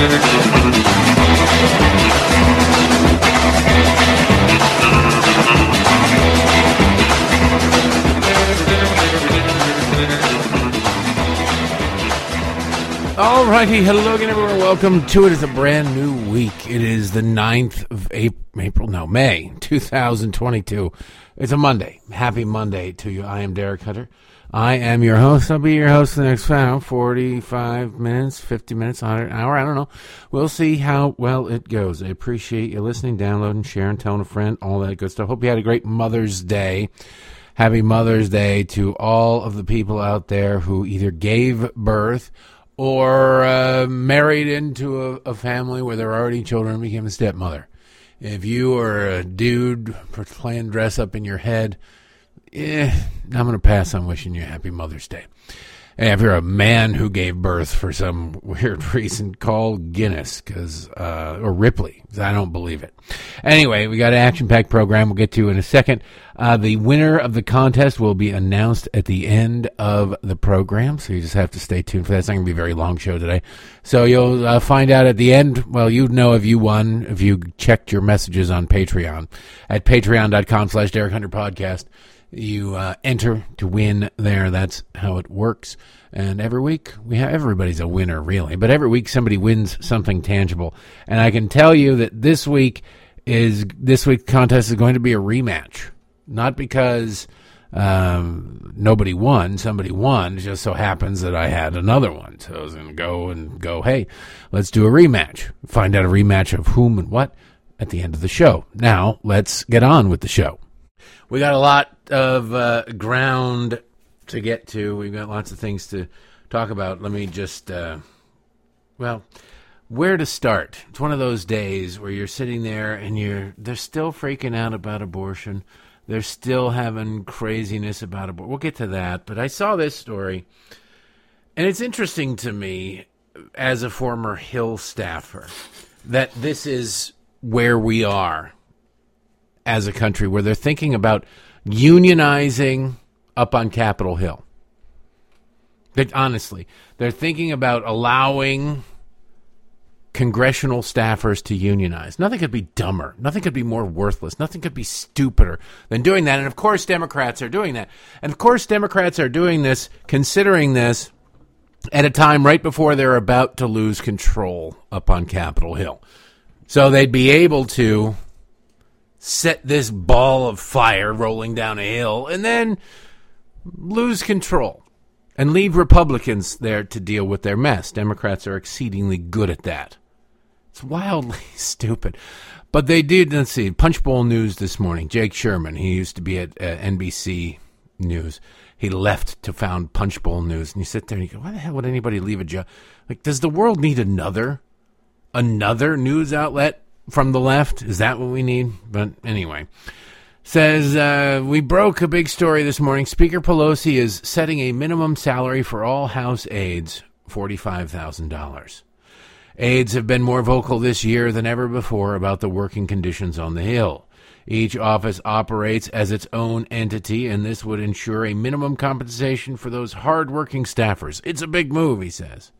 Alrighty, hello again, everyone. Welcome to it. It's a brand new week. It is the 9th of April, no, May 2022. It's a Monday. Happy Monday to you. I am Derek Hunter. I am your host. I'll be your host for the next know, 45 minutes, 50 minutes, an hour. I don't know. We'll see how well it goes. I appreciate you listening, downloading, sharing, telling a friend, all that good stuff. Hope you had a great Mother's Day. Happy Mother's Day to all of the people out there who either gave birth or uh, married into a, a, family where there are already children and became a stepmother. If you are a dude playing dress up in your head, eh, I'm going to pass on wishing you a happy Mother's Day. And if you're a man who gave birth for some weird reason, call Guinness because uh, or Ripley. I don't believe it. Anyway, we got an action-packed program. We'll get to in a second. Uh, the winner of the contest will be announced at the end of the program, so you just have to stay tuned for that. It's not going to be a very long show today. So you'll uh, find out at the end. Well, you'd know if you won if you checked your messages on Patreon at patreon.com slash Derek Hunter Podcast. You uh, enter to win there. That's how it works. And every week we have everybody's a winner, really. But every week somebody wins something tangible. And I can tell you that this week is this week's contest is going to be a rematch not because um, nobody won, somebody won. It just so happens that I had another one. So I was going to go and go, hey, let's do a rematch. Find out a rematch of whom and what at the end of the show. Now, let's get on with the show. We got a lot of uh, ground to get to. We've got lots of things to talk about. Let me just, uh, well, where to start? It's one of those days where you're sitting there and you're they're still freaking out about abortion they're still having craziness about it. We'll get to that. But I saw this story, and it's interesting to me as a former Hill staffer that this is where we are as a country, where they're thinking about unionizing up on Capitol Hill. Honestly, they're thinking about allowing congressional staffers to unionize. Nothing could be dumber. Nothing could be more worthless. Nothing could be stupider than doing that. And of course, Democrats are doing that. And of course, Democrats are doing this, considering this at a time right before they're about to lose control up on Capitol Hill. So they'd be able to set this ball of fire rolling down a hill and then lose control and leave Republicans there to deal with their mess. Democrats are exceedingly good at that. It's wildly stupid. But they did, let's see, Punchbowl News this morning. Jake Sherman, he used to be at uh, NBC News. He left to found Punchbowl News. And you sit there and you go, why the hell would anybody leave a job? Like, does the world need another, another news outlet from the left? Is that what we need? But anyway, says, uh, we broke a big story this morning. Speaker Pelosi is setting a minimum salary for all House aides, $45,000. Aides have been more vocal this year than ever before about the working conditions on the Hill. Each office operates as its own entity, and this would ensure a minimum compensation for those hard-working staffers. It's a big move, he says.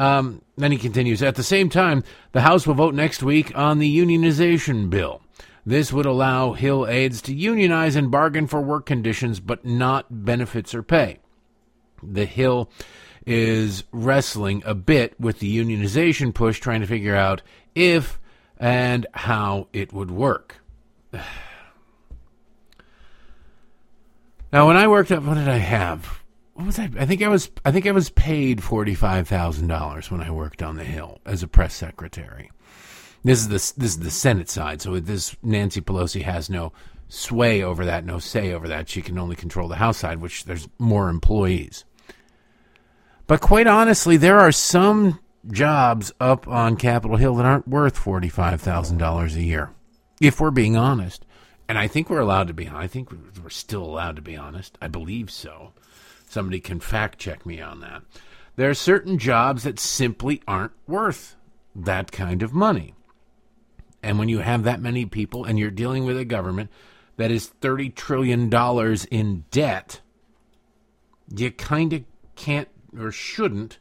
Um, then he continues At the same time, the House will vote next week on the unionization bill. This would allow Hill aides to unionize and bargain for work conditions, but not benefits or pay. The Hill is wrestling a bit with the unionization push, trying to figure out if and how it would work. Now, when I worked up, what did I have? What was I? I think I was. I think I was paid forty five thousand dollars when I worked on the Hill as a press secretary. This is the this is the Senate side, so this Nancy Pelosi has no sway over that, no say over that. She can only control the House side, which there's more employees. But quite honestly, there are some jobs up on Capitol Hill that aren't worth $45,000 a year, if we're being honest. And I think we're allowed to be I think we're still allowed to be honest. I believe so. Somebody can fact check me on that. There are certain jobs that simply aren't worth that kind of money. And when you have that many people and you're dealing with a government that is $30 trillion in debt, you kind of can't or shouldn't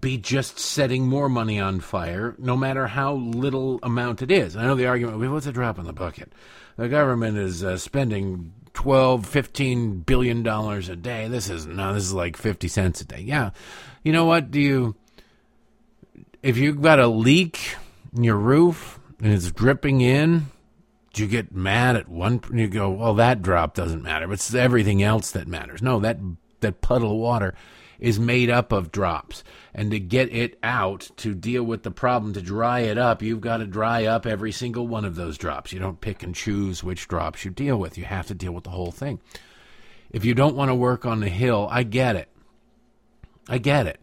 be just setting more money on fire, no matter how little amount it is. I know the argument, well, what's a drop in the bucket? The government is uh, spending 12, 15 billion dollars a day. This is no, this is like 50 cents a day. Yeah. You know what? Do you if you've got a leak in your roof and it's dripping in, do you get mad at one you go, "Well, that drop doesn't matter, but it's everything else that matters." No, that that puddle of water is made up of drops. And to get it out, to deal with the problem, to dry it up, you've got to dry up every single one of those drops. You don't pick and choose which drops you deal with. You have to deal with the whole thing. If you don't want to work on the hill, I get it. I get it.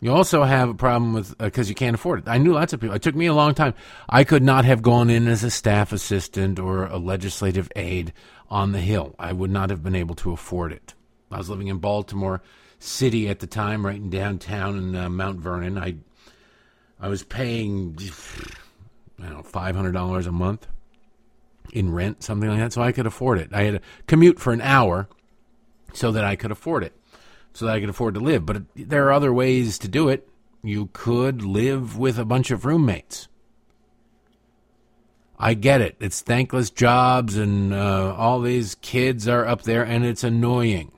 You also have a problem with because uh, you can't afford it. I knew lots of people. It took me a long time. I could not have gone in as a staff assistant or a legislative aide on the Hill. I would not have been able to afford it. I was living in Baltimore City at the time, right in downtown in uh, Mount Vernon. I I was paying I don't know five hundred dollars a month in rent, something like that, so I could afford it. I had to commute for an hour so that I could afford it, so that I could afford to live. But there are other ways to do it. You could live with a bunch of roommates. I get it. It's thankless jobs, and uh, all these kids are up there, and it's annoying.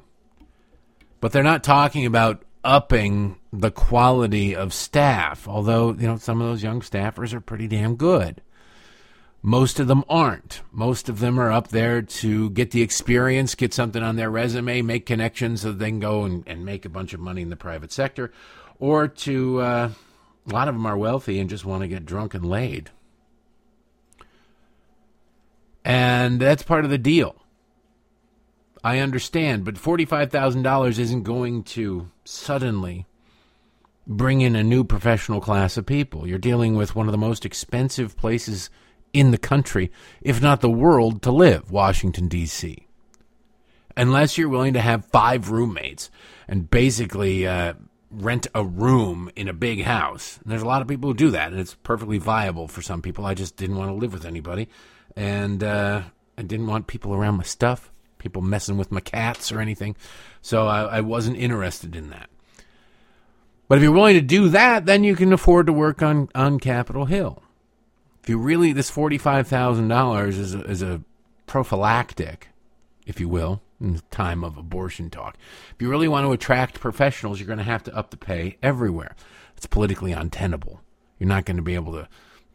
But they're not talking about upping the quality of staff, although, you know, some of those young staffers are pretty damn good. Most of them aren't. Most of them are up there to get the experience, get something on their resume, make connections so they can go and, and make a bunch of money in the private sector, or to, uh, a lot of them are wealthy and just want to get drunk and laid. And that's part of the deal. I understand, but $45,000 isn't going to suddenly bring in a new professional class of people. You're dealing with one of the most expensive places in the country, if not the world, to live, Washington, D.C. Unless you're willing to have five roommates and basically uh, rent a room in a big house. And there's a lot of people who do that, and it's perfectly viable for some people. I just didn't want to live with anybody, and uh, I didn't want people around my stuff people messing with my cats or anything. So I, I wasn't interested in that. But if you're willing to do that, then you can afford to work on, on Capitol Hill. If you really, this $45,000 is a, is a prophylactic, if you will, in the time of abortion talk. If you really want to attract professionals, you're going to have to up the pay everywhere. It's politically untenable. You're not going to be able to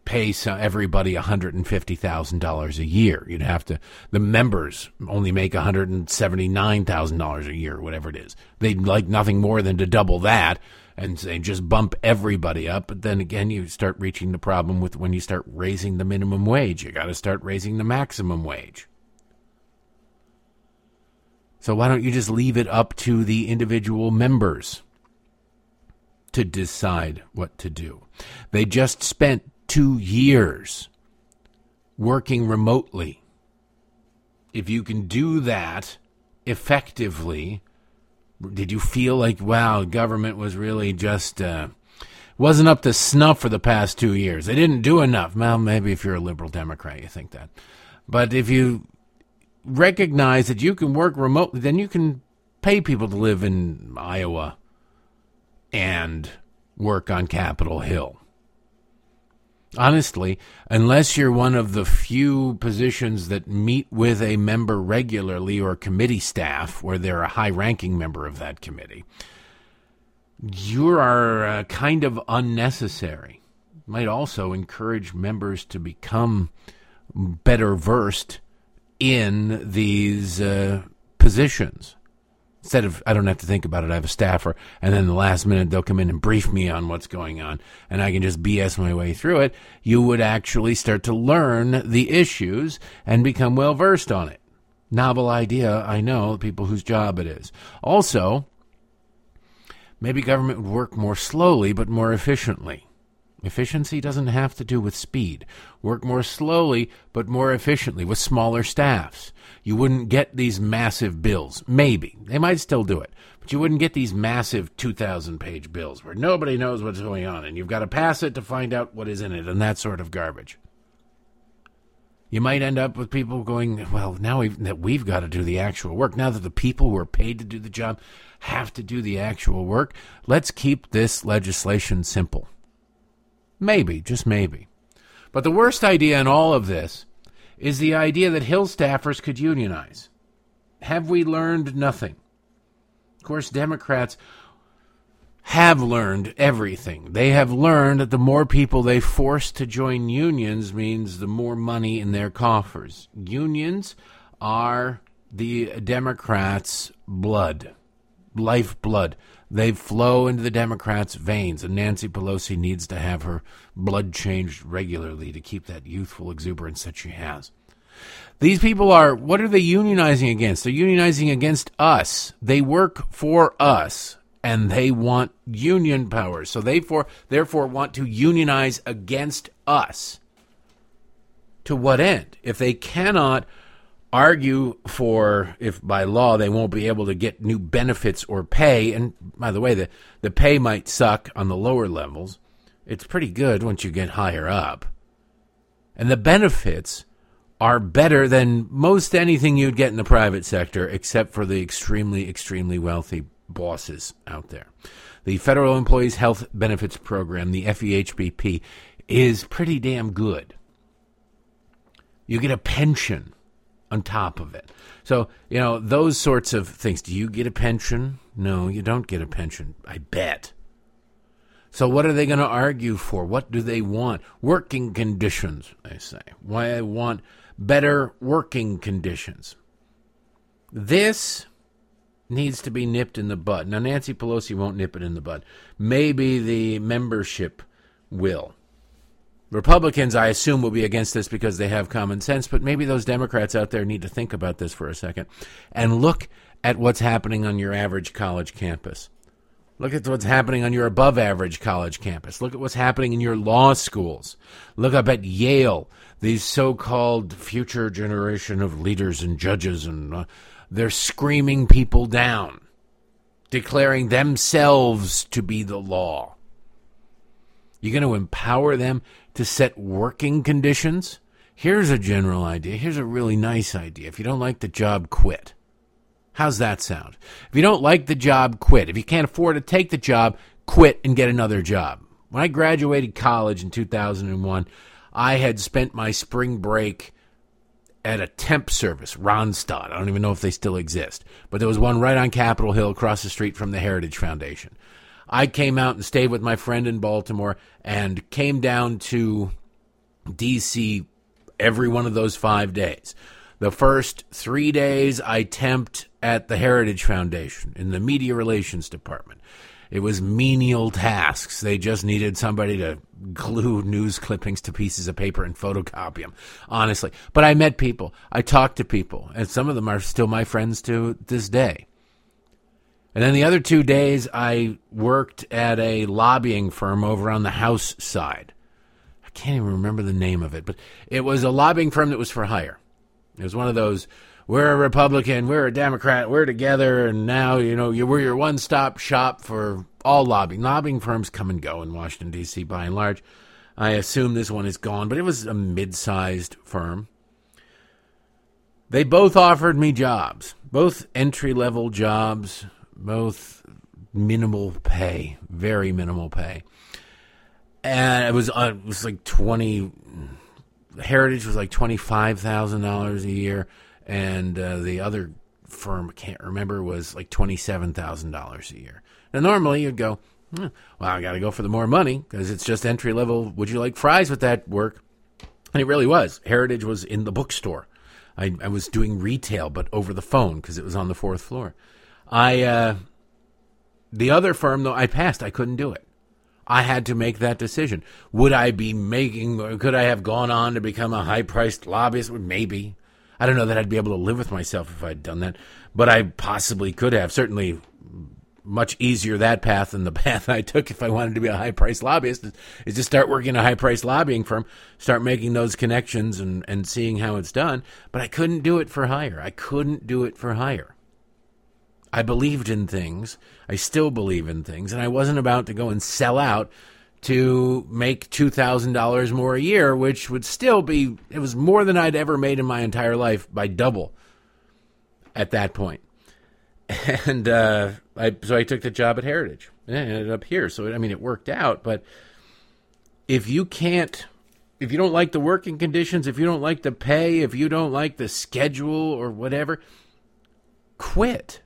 pay everybody $150,000 a year. You'd have to, the members only make $179,000 a year, whatever it is. They'd like nothing more than to double that and say just bump everybody up. But then again, you start reaching the problem with when you start raising the minimum wage. You got to start raising the maximum wage. So why don't you just leave it up to the individual members to decide what to do? They just spent two years working remotely. If you can do that effectively, did you feel like, wow, government was really just uh, wasn't up to snuff for the past two years? They didn't do enough. Well, maybe if you're a liberal Democrat, you think that. But if you recognize that you can work remotely, then you can pay people to live in Iowa and work on Capitol Hill honestly, unless you're one of the few positions that meet with a member regularly or committee staff where they're a high ranking member of that committee, you are uh, kind of unnecessary. Might also encourage members to become better versed in these uh, positions instead of I don't have to think about it, I have a staffer, and then the last minute they'll come in and brief me on what's going on, and I can just BS my way through it. You would actually start to learn the issues and become well versed on it. Novel idea, I know, people whose job it is. Also, maybe government would work more slowly but more efficiently. Efficiency doesn't have to do with speed. Work more slowly but more efficiently with smaller staffs. You wouldn't get these massive bills. Maybe. They might still do it. But you wouldn't get these massive 2,000 page bills where nobody knows what's going on and you've got to pass it to find out what is in it and that sort of garbage. You might end up with people going, well, now we've, that we've got to do the actual work. Now that the people who are paid to do the job have to do the actual work, let's keep this legislation simple. Maybe, just maybe. But the worst idea in all of this is the idea that Hill staffers could unionize. Have we learned nothing? Of course, Democrats have learned everything. They have learned that the more people they force to join unions means the more money in their coffers. Unions are the Democrats' blood, lifeblood. They flow into the Democrats' veins, and Nancy Pelosi needs to have her blood changed regularly to keep that youthful exuberance that she has. These people are, what are they unionizing against? They're unionizing against us. They work for us and they want union powers. So they for, therefore want to unionize against us. To what end? If they cannot argue for if by law they won't be able to get new benefits or pay, and by the way, the, the pay might suck on the lower levels. It's pretty good once you get higher up. And the benefits are better than most anything you'd get in the private sector, except for the extremely, extremely wealthy bosses out there. The Federal Employees Health Benefits Program, the FEHBP, is pretty damn good. You get a pension on top of it. So, you know, those sorts of things. Do you get a pension? No, you don't get a pension, I bet. So, what are they going to argue for? What do they want? Working conditions, they say. Why I want better working conditions. This needs to be nipped in the bud. Now, Nancy Pelosi won't nip it in the bud. Maybe the membership will. Republicans, I assume, will be against this because they have common sense, but maybe those Democrats out there need to think about this for a second and look at what's happening on your average college campus. Look at what's happening on your above average college campus. Look at what's happening in your law schools. Look up at Yale, these so called future generation of leaders and judges and uh, they're screaming people down, declaring themselves to be the law. You're going to empower them to set working conditions? Here's a general idea. Here's a really nice idea. If you don't like the job, quit. How's that sound? If you don't like the job, quit. If you can't afford to take the job, quit and get another job. When I graduated college in 2001, I had spent my spring break at a temp service, Ronstadt. I don't even know if they still exist, but there was one right on Capitol Hill across the street from the Heritage Foundation. I came out and stayed with my friend in Baltimore and came down to DC every one of those five days. The first three days I temped at the Heritage Foundation in the Media Relations Department. It was menial tasks. They just needed somebody to glue news clippings to pieces of paper and photocopy them, honestly. But I met people. I talked to people, and some of them are still my friends to this day. And then the other two days, I worked at a lobbying firm over on the House side. I can't even remember the name of it, but it was a lobbying firm that was for hire. It was one of those we're a Republican, we're a Democrat, we're together, and now you know we're your one-stop shop for all lobbying. Lobbying firms come and go in Washington D.C. by and large. I assume this one is gone, but it was a mid-sized firm. They both offered me jobs, both entry-level jobs, both minimal pay, very minimal pay, and it was uh, it was like twenty. Heritage was like twenty five thousand dollars a year and uh, the other firm I can't remember was like twenty seven thousand dollars a year. Now normally you'd go, hmm, well, I got to go for the more money because it's just entry level. Would you like fries with that work? And it really was. Heritage was in the bookstore. I, I was doing retail, but over the phone because it was on the fourth floor. I uh, the other firm though I passed. I couldn't do it. I had to make that decision. Would I be making? Could I have gone on to become a high priced lobbyist? Maybe. I don't know that I'd be able to live with myself if I'd done that, but I possibly could have. Certainly, much easier that path than the path I took if I wanted to be a high priced lobbyist is to start working in a high priced lobbying firm, start making those connections and, and seeing how it's done. But I couldn't do it for hire. I couldn't do it for hire. I believed in things. I still believe in things. And I wasn't about to go and sell out to make $2,000 more a year, which would still be, it was more than I'd ever made in my entire life by double at that point. And uh, I, so I took the job at Heritage and ended up here. So, I mean, it worked out. But if you can't, if you don't like the working conditions, if you don't like the pay, if you don't like the schedule or whatever, quit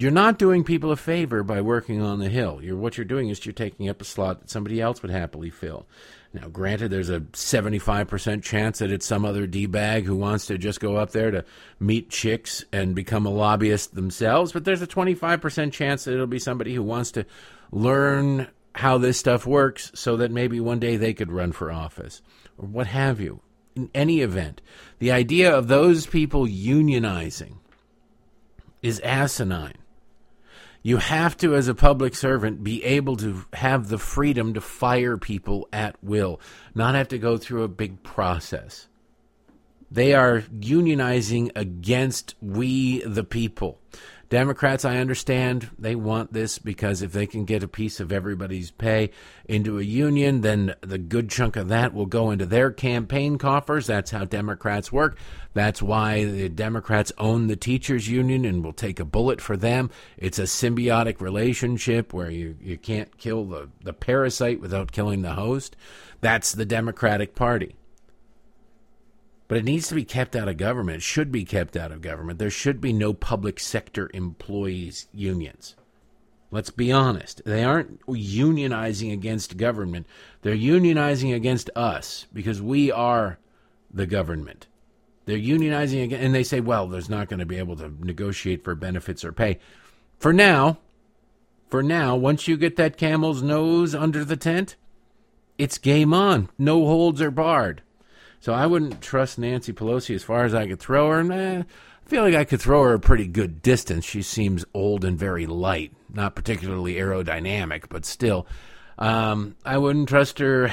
you're not doing people a favor by working on the Hill. You're, what you're doing is you're taking up a slot that somebody else would happily fill. Now, granted, there's a 75% chance that it's some other D bag who wants to just go up there to meet chicks and become a lobbyist themselves, but there's a 25% chance that it'll be somebody who wants to learn how this stuff works so that maybe one day they could run for office or what have you. In any event, the idea of those people unionizing is asinine. You have to, as a public servant, be able to have the freedom to fire people at will, not have to go through a big process. They are unionizing against we, the people. Democrats, I understand, they want this because if they can get a piece of everybody's pay into a union, then the good chunk of that will go into their campaign coffers. That's how Democrats work. That's why the Democrats own the teachers union and will take a bullet for them. It's a symbiotic relationship where you, you can't kill the, the parasite without killing the host. That's the Democratic Party but it needs to be kept out of government. It should be kept out of government. There should be no public sector employees unions. Let's be honest. They aren't unionizing against government. They're unionizing against us because we are the government. They're unionizing again, and they say, well, there's not going to be able to negotiate for benefits or pay. For now, for now, once you get that camel's nose under the tent, it's game on. No holds are barred. So I wouldn't trust Nancy Pelosi as far as I could throw her. Nah, I feel like I could throw her a pretty good distance. She seems old and very light, not particularly aerodynamic, but still. Um, I wouldn't trust her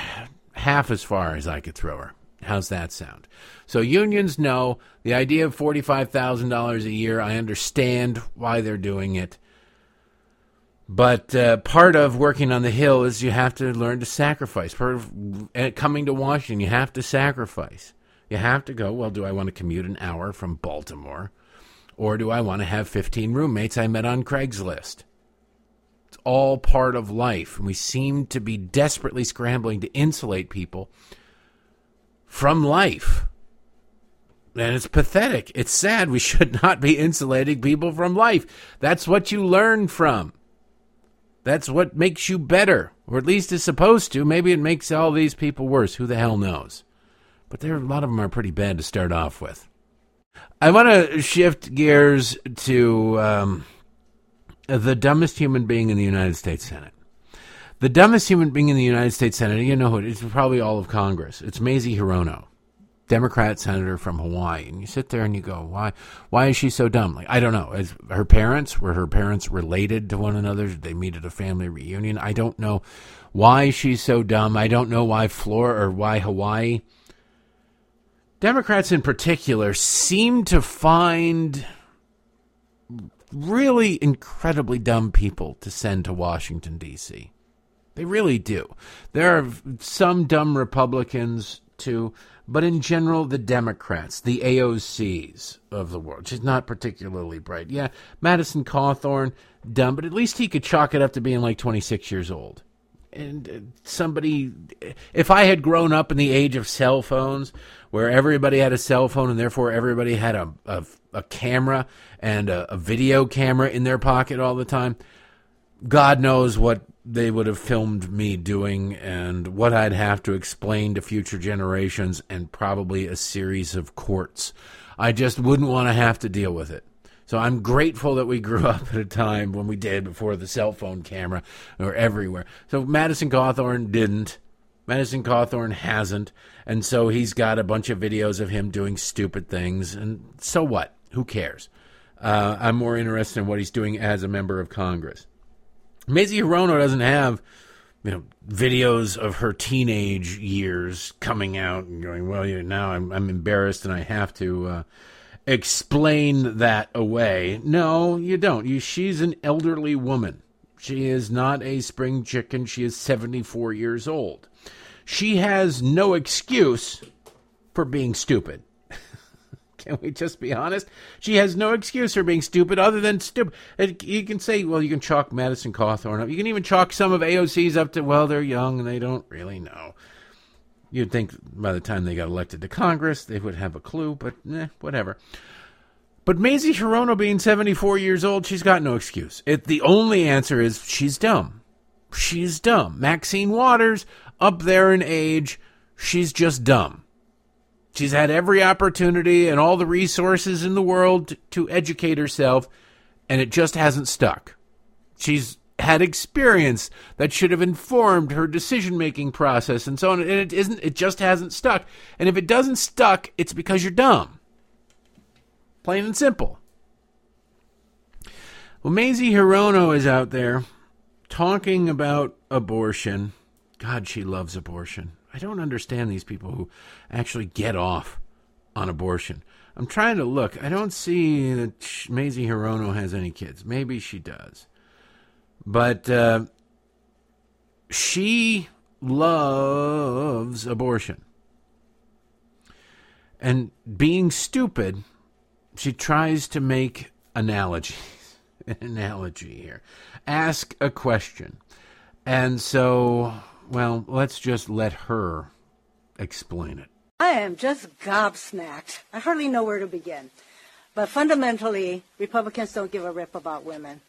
half as far as I could throw her. How's that sound? So unions know the idea of $45,000 a year. I understand why they're doing it. But uh, part of working on the Hill is you have to learn to sacrifice. Part of uh, coming to Washington, you have to sacrifice. You have to go, well, do I want to commute an hour from Baltimore? Or do I want to have 15 roommates I met on Craigslist? It's all part of life. And we seem to be desperately scrambling to insulate people from life. And it's pathetic. It's sad. We should not be insulating people from life. That's what you learn from. That's what makes you better, or at least is supposed to. Maybe it makes all these people worse. Who the hell knows? But there, a lot of them are pretty bad to start off with. I want to shift gears to um, the dumbest human being in the United States Senate. The dumbest human being in the United States Senate, you know who it is, probably all of Congress. It's Mazie Hirono. Democrat senator from Hawaii, and you sit there and you go, why? Why is she so dumb? Like I don't know. As her parents were her parents related to one another? Did they meet at a family reunion? I don't know why she's so dumb. I don't know why Florida or why Hawaii. Democrats in particular seem to find really incredibly dumb people to send to Washington D.C. They really do. There are some dumb Republicans too but in general, the Democrats, the AOCs of the world, she's not particularly bright. Yeah, Madison Cawthorn, dumb, but at least he could chalk it up to being like 26 years old. And uh, somebody, if I had grown up in the age of cell phones, where everybody had a cell phone and therefore everybody had a, a, a camera and a, a video camera in their pocket all the time, God knows what they would have filmed me doing and what I'd have to explain to future generations and probably a series of courts. I just wouldn't want to have to deal with it. So I'm grateful that we grew up at a time when we did before the cell phone camera or everywhere. So Madison Cawthorn didn't. Madison Cawthorn hasn't. And so he's got a bunch of videos of him doing stupid things. And so what? Who cares? Uh, I'm more interested in what he's doing as a member of Congress. Mazie Hirono doesn't have you know videos of her teenage years coming out and going well you know, now I'm I'm embarrassed and I have to uh, explain that away. No, you don't. You she's an elderly woman She is not a spring chicken. She is 74 years old. She has no excuse for being stupid. Can we just be honest? She has no excuse for being stupid other than stupid. You can say, well, you can chalk Madison Cawthorn up. You can even chalk some of AOC's up to, well, they're young and they don't really know. You'd think by the time they got elected to Congress, they would have a clue, but eh, whatever. But Mazie Hirono being 74 years old, she's got no excuse. It, the only answer is she's dumb. She's dumb. Maxine Waters, up there in age, she's just dumb. She's had every opportunity and all the resources in the world to, educate herself, and it just hasn't stuck. She's had experience that should have informed her decision making process and so on and it isn't it just hasn't stuck. And if it doesn't stuck it's because you're dumb. Plain and simple. Well Mazie Hirono is out there talking about abortion. God she loves abortion i don't understand these people who actually get off on abortion i'm trying to look i don't see that Mazie Hirono has any kids maybe she does but uh, she loves abortion. And being stupid, she tries to make analogies. An analogy here. Ask a question. And so, well, let's just let her explain it. I am just gobsmacked. I hardly know where to begin. But fundamentally, Republicans don't give a rip about women.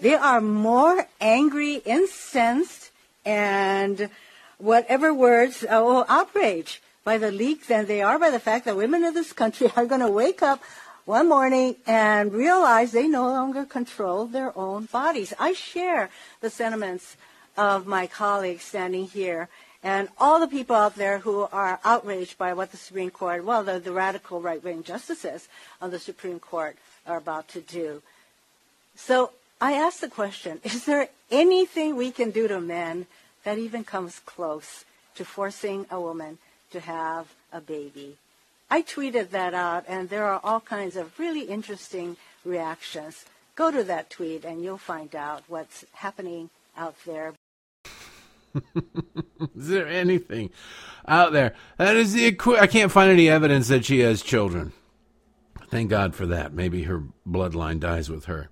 They are more angry, incensed, and whatever words, uh, oh, outrage by the leak than they are by the fact that women in this country are going to wake up one morning and realize they no longer control their own bodies. I share the sentiments of my colleagues standing here and all the people out there who are outraged by what the Supreme Court, well, the, the radical right-wing justices on the Supreme Court are about to do. So I ask the question, is there anything we can do to men that even comes close to forcing a woman to have a baby? I tweeted that out, and there are all kinds of really interesting reactions. Go to that tweet, and you'll find out what's happening out there. is there anything out there that is the equi- I can't find any evidence that she has children. Thank God for that. Maybe her bloodline dies with her.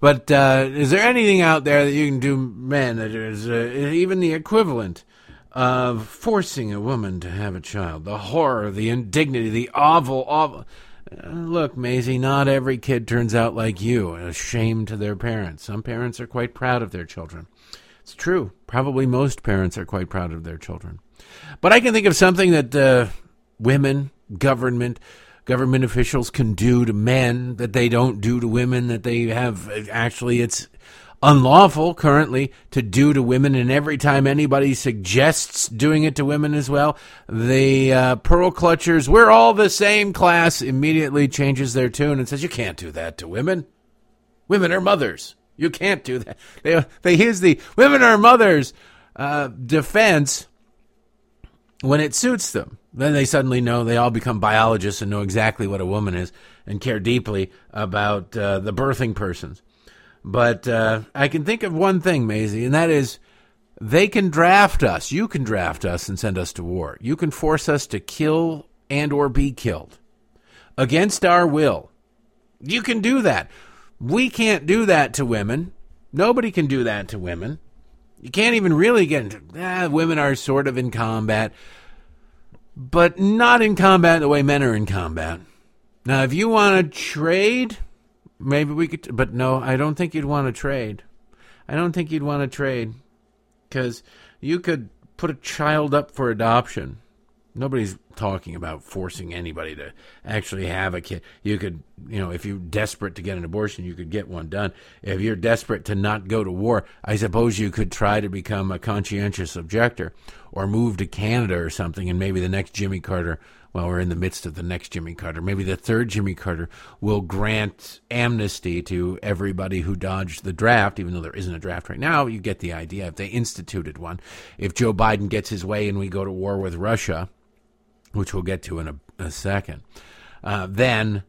But uh, is there anything out there that you can do, men, that is uh, even the equivalent of forcing a woman to have a child? The horror, the indignity, the awful, awful. Uh, look, Mazie, not every kid turns out like you, a shame to their parents. Some parents are quite proud of their children. It's true. Probably most parents are quite proud of their children. But I can think of something that uh, women, government, government officials can do to men that they don't do to women, that they have actually, it's unlawful currently to do to women. And every time anybody suggests doing it to women as well, the uh, pearl clutchers, we're all the same class, immediately changes their tune and says, You can't do that to women. Women are mothers. You can't do that. They, they use the women are mothers uh, defense when it suits them. Then they suddenly know they all become biologists and know exactly what a woman is and care deeply about uh, the birthing persons. But uh, I can think of one thing, Mazie, and that is they can draft us. You can draft us and send us to war. You can force us to kill and or be killed against our will. You can do that. We can't do that to women. Nobody can do that to women. You can't even really get into ah, women are sort of in combat but not in combat the way men are in combat. Now, if you want to trade, maybe we could, but no, I don't think you'd want to trade. I don't think you'd want to trade because you could put a child up for adoption Nobody's talking about forcing anybody to actually have a kid. You could, you know, if you're desperate to get an abortion, you could get one done. If you're desperate to not go to war, I suppose you could try to become a conscientious objector or move to Canada or something, and maybe the next Jimmy Carter, well, we're in the midst of the next Jimmy Carter, maybe the third Jimmy Carter will grant amnesty to everybody who dodged the draft, even though there isn't a draft right now. You get the idea. If they instituted one, if Joe Biden gets his way and we go to war with Russia, which we'll get to in a, a second, uh, then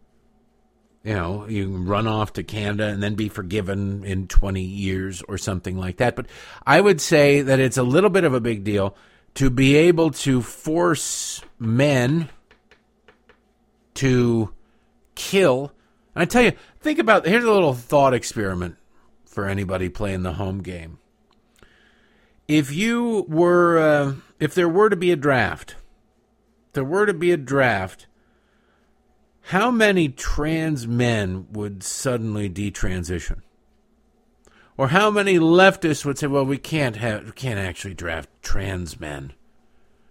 You know, you can run off to Canada and then be forgiven in 20 years or something like that. But I would say that it's a little bit of a big deal to be able to force men to kill. And I tell you, think about here's a little thought experiment for anybody playing the home game. If you were, uh, if there were to be a draft, there were to be a draft how many trans men would suddenly detransition? Or how many leftists would say, well, we can't have, we can't actually draft trans men?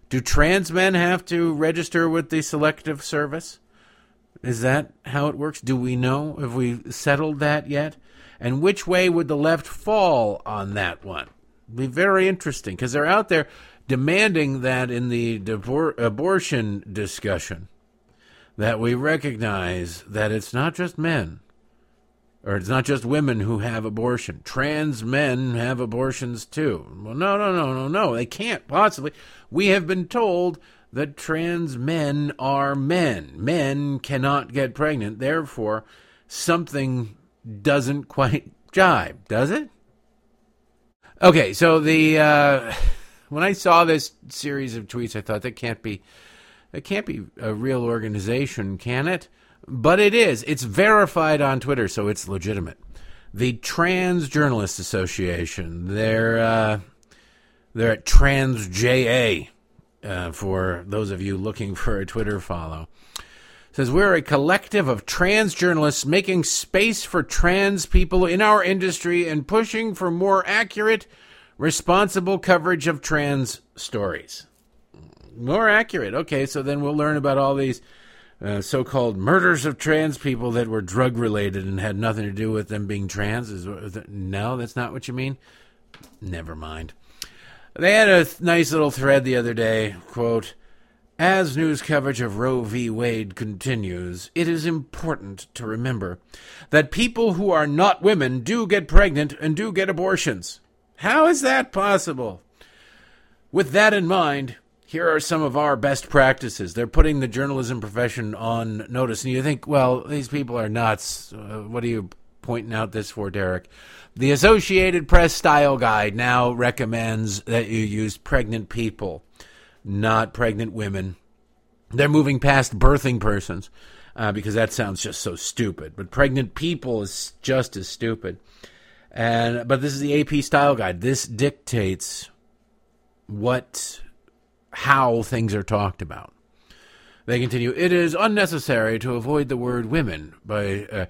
Do trans men have to register with the selective service? Is that how it works? Do we know? Have we settled that yet? And which way would the left fall on that one? It'd be very interesting because they're out there demanding that in the divor- abortion discussion that we recognize that it's not just men or it's not just women who have abortion. Trans men have abortions too. Well, no, no, no, no, no. They can't possibly. We have been told that trans men are men. Men cannot get pregnant. Therefore, something doesn't quite jibe, does it? Okay, so the uh, when I saw this series of tweets, I thought that can't be it can't be a real organization, can it? But it is. It's verified on Twitter, so it's legitimate. The Trans Journalists Association. They're uh, they're at TransJA. Uh, for those of you looking for a Twitter follow, says we're a collective of trans journalists making space for trans people in our industry and pushing for more accurate, responsible coverage of trans stories more accurate. Okay, so then we'll learn about all these uh, so-called murders of trans people that were drug related and had nothing to do with them being trans. Is, no, that's not what you mean. Never mind. They had a nice little thread the other day. Quote. As news coverage of Roe v. Wade continues, it is important to remember that people who are not women do get pregnant and do get abortions. How is that possible? With that in mind, here are some of our best practices. They're putting the journalism profession on notice. And you think, well, these people are nuts. Uh, what are you pointing out this for, Derek? The Associated Press Style Guide now recommends that you use pregnant people, not pregnant women. They're moving past birthing persons uh, because that sounds just so stupid. But pregnant people is just as stupid. And but this is the AP Style Guide. This dictates what how things are talked about. They continue, it is unnecessary to avoid the word women by, uh,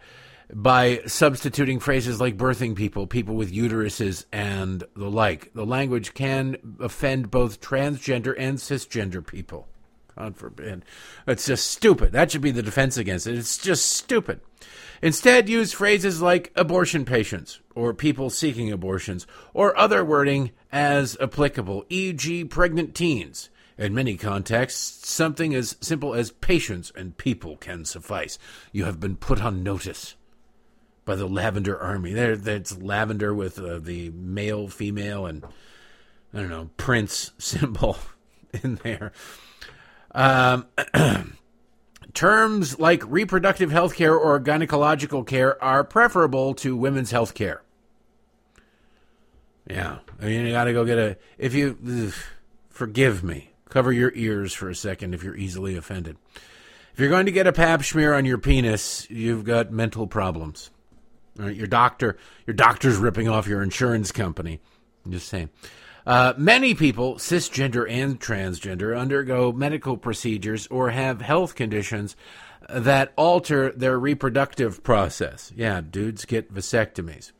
by substituting phrases like birthing people, people with uteruses, and the like. The language can offend both transgender and cisgender people. God forbid. It's just stupid. That should be the defense against it. It's just stupid. Instead, use phrases like abortion patients or people seeking abortions or other wording as applicable, e.g., pregnant teens. In many contexts, something as simple as patients and people can suffice. You have been put on notice by the Lavender Army. There, that's lavender with uh, the male, female, and I don't know Prince symbol in there. Um, terms like reproductive health care or gynecological care are preferable to women's health care. Yeah, I mean, you got to go get a. If you ugh, forgive me, Cover your ears for a second if you're easily offended. If you're going to get a pap smear on your penis, you've got mental problems. Your doctor, your doctor's ripping off your insurance company. I'm just saying. Uh, many people, cisgender and transgender, undergo medical procedures or have health conditions that alter their reproductive process. Yeah, dudes get vasectomies.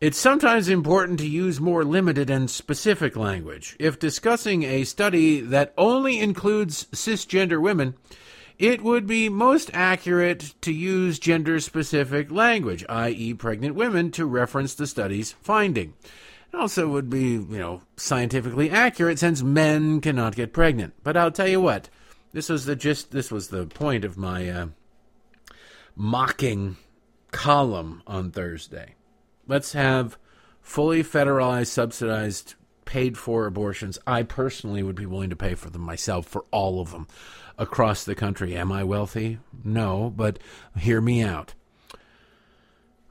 It's sometimes important to use more limited and specific language. If discussing a study that only includes cisgender women, it would be most accurate to use gender specific language, i.e., pregnant women, to reference the study's finding. Also would be, you know, scientifically accurate since men cannot get pregnant. But I'll tell you what, this was the gist, this was the point of my uh, mocking column on Thursday let's have fully federalized, subsidized paid for abortions, I personally would be willing to pay for them myself for all of them across the country. Am I wealthy? No, but hear me out.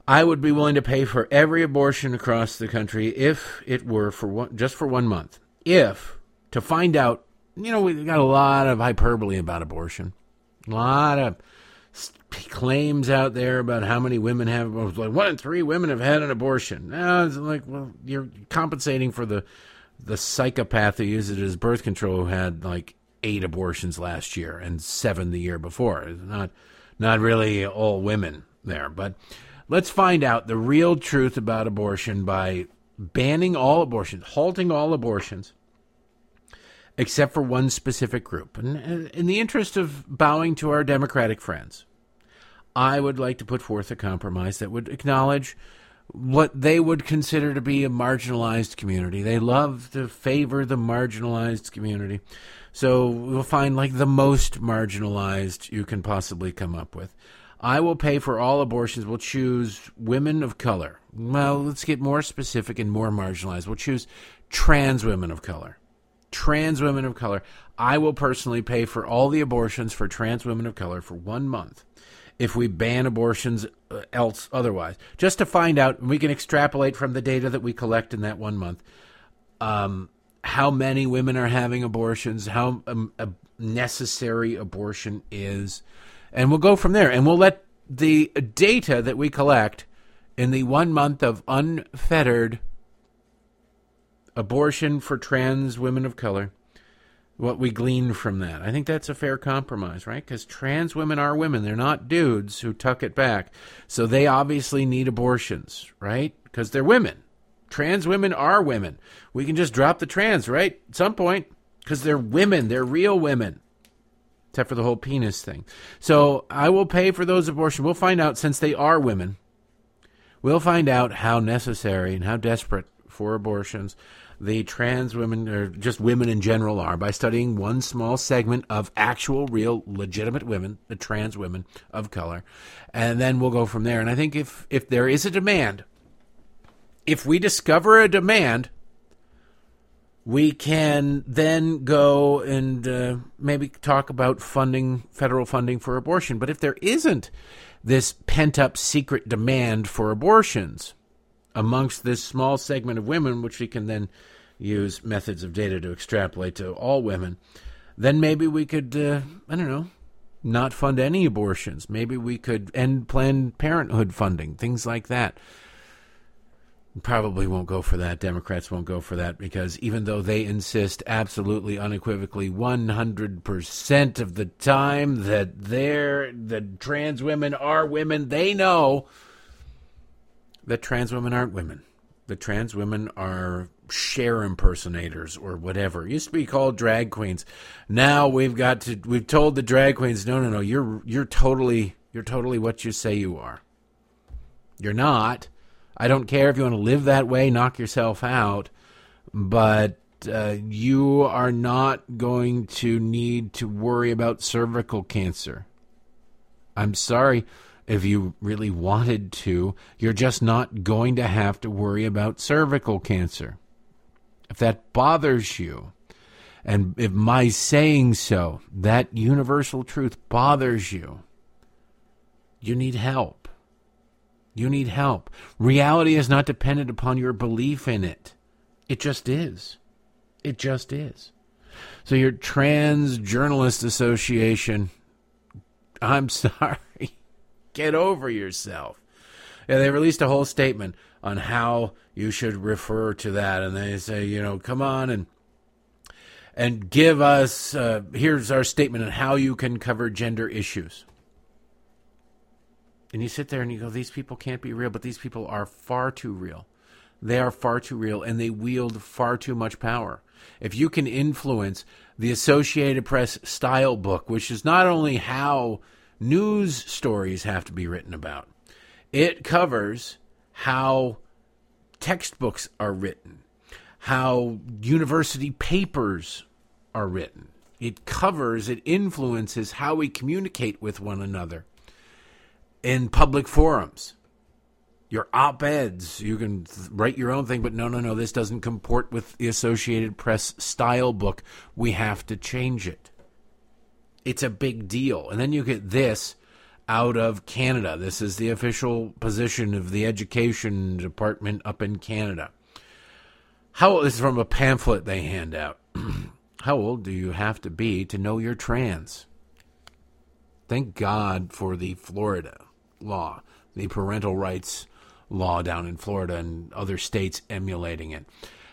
I would be willing to pay for every abortion across the country if it were for one, just for one month. If to find out, you know, we've got a lot of hyperbole about abortion, a lot of claims out there about how many women have like one in three women have had an abortion. Now it's like, well, you're compensating for the the psychopath who used it as birth control who had like eight abortions last year and seven the year before. It's not not really all women there, but Let's find out the real truth about abortion by banning all abortions, halting all abortions, except for one specific group. And uh, in the interest of bowing to our Democratic friends, I would like to put forth a compromise that would acknowledge what they would consider to be a marginalized community. They love to favor the marginalized community. So we'll find like the most marginalized you can possibly come up with. I will pay for all abortions. We'll choose women of color. Well, let's get more specific and more marginalized. We'll choose trans women of color. Trans women of color. I will personally pay for all the abortions for trans women of color for one month if we ban abortions uh, else otherwise. Just to find out, we can extrapolate from the data that we collect in that one month um, how many women are having abortions, how um, necessary abortion is and we'll go from there. And we'll let the data that we collect in the one month of unfettered abortion for trans women of color, what we glean from that. I think that's a fair compromise, right? Because trans women are women. They're not dudes who tuck it back. So they obviously need abortions, right? Because they're women. Trans women are women. We can just drop the trans, right? At some point, because they're women. They're real women except for the whole penis thing. So I will pay for those abortions. We'll find out since they are women. We'll find out how necessary and how desperate for abortions the trans women or just women in general are by studying one small segment of actual real legitimate women the trans women of color and then we'll go from there and i think if if there is a demand if we discover a demand we can then go and uh, maybe talk about funding, federal funding for abortion. But if there isn't this pent up secret demand for abortions amongst this small segment of women, which we can then use methods of data to extrapolate to all women, then maybe we could, uh, I don't know, not fund any abortions. Maybe we could end Planned Parenthood funding, things like that probably won't go for that. Democrats won't go for that because even though they insist absolutely unequivocally 100% of the time that they're the trans women are women, they know that trans women aren't women. The trans women are Cher impersonators or whatever. It used to be called drag queens. Now we've got to we've told the drag queens, no, no, no, you're you're totally you're totally what you say you are. You're not I don't care if you want to live that way, knock yourself out, but uh, you are not going to need to worry about cervical cancer. I'm sorry if you really wanted to, you're just not going to have to worry about cervical cancer. If that bothers you, and if my saying so, that universal truth bothers you, you need help. You need help. Reality is not dependent upon your belief in it. It just is. It just is. So, your Trans Journalist Association, I'm sorry. Get over yourself. Yeah, they released a whole statement on how you should refer to that. And they say, you know, come on and and give us uh, here's our statement on how you can cover gender issues. And you sit there and you go, these people can't be real, but these people are far too real. They are far too real and they wield far too much power. If you can influence the Associated Press style book, which is not only how news stories have to be written about, it covers how textbooks are written, how university papers are written. It covers, it influences how we communicate with one another in public forums. your op eds. You can write your own thing, but no, no, no, this doesn't comport with the Associated Press style book. We have to change it. It's a big deal. And then you get this out of Canada. This is the official position of the education department up in Canada. How this is from a pamphlet they hand out. How old do you have to be to know you're trans? Thank God for the Florida law, the parental rights law down in Florida and other states emulating it.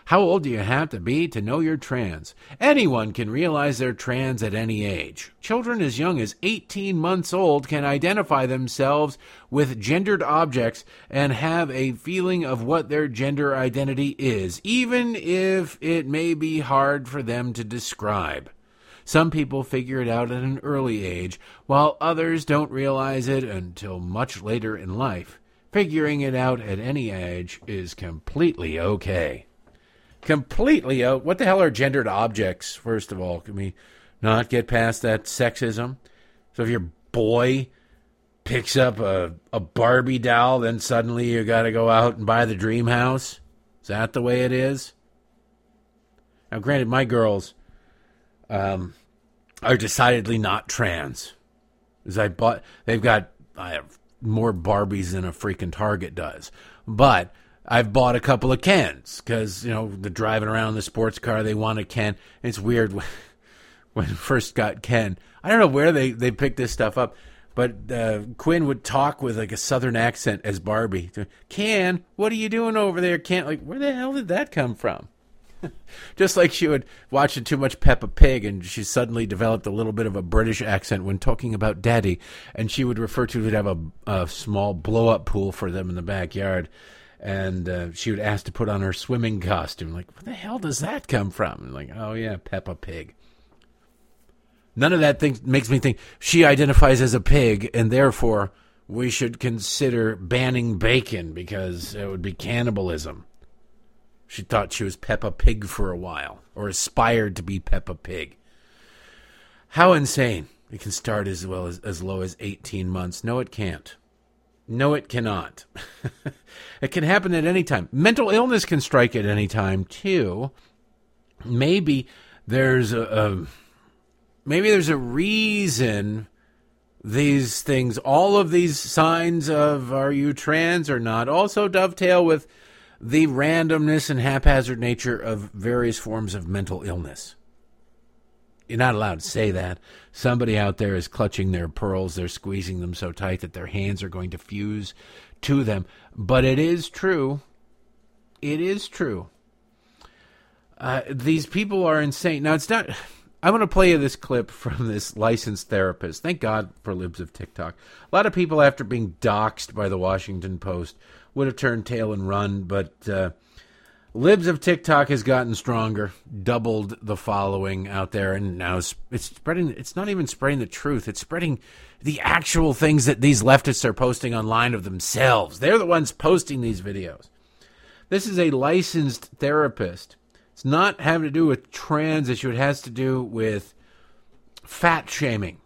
How old do you have to be to know you're trans? Anyone can realize they're trans at any age. Children as young as 18 months old can identify themselves with gendered objects and have a feeling of what their gender identity is, even if it may be hard for them to describe. Some people figure it out at an early age, while others don't realize it until much later in life. Figuring it out at any age is completely okay. Completely out. What the hell are gendered objects, first of all? Can we not get past that sexism? So if your boy picks up a, a Barbie doll, then suddenly you got to go out and buy the dream house? Is that the way it is? Now, granted, my girls um, are decidedly not trans. As I bought, they've got I have more Barbies than a freaking Target does, but I've bought a couple of Kens because you know the driving around in the sports car they want a Ken. It's weird when, when first got Ken. I don't know where they they picked this stuff up, but uh, Quinn would talk with like a southern accent as Barbie. Ken, what are you doing over there? Ken, like where the hell did that come from? Just like she would watching too much Peppa Pig, and she suddenly developed a little bit of a British accent when talking about Daddy, and she would refer to it have a, a small blow up pool for them in the backyard, and uh, she would ask to put on her swimming costume. Like, where the hell does that come from? And like, oh yeah, Peppa Pig. None of that thing makes me think she identifies as a pig, and therefore we should consider banning bacon because it would be cannibalism. She thought she was Peppa Pig for a while, or aspired to be Peppa Pig. How insane. It can start as well as, as low as 18 months. No, it can't. No, it cannot. it can happen at any time. Mental illness can strike at any time, too. Maybe there's a, a maybe there's a reason these things, all of these signs of are you trans or not, also dovetail with the randomness and haphazard nature of various forms of mental illness. You're not allowed to say that. Somebody out there is clutching their pearls. They're squeezing them so tight that their hands are going to fuse to them. But it is true. It is true. Uh, these people are insane. Now, it's not. I'm going to play you this clip from this licensed therapist. Thank God for libs of TikTok. A lot of people, after being doxxed by the Washington Post, would have turned tail and run, but uh, Libs of TikTok has gotten stronger, doubled the following out there, and now it's, it's spreading. It's not even spreading the truth; it's spreading the actual things that these leftists are posting online of themselves. They're the ones posting these videos. This is a licensed therapist. It's not having to do with trans issue. It has to do with fat shaming.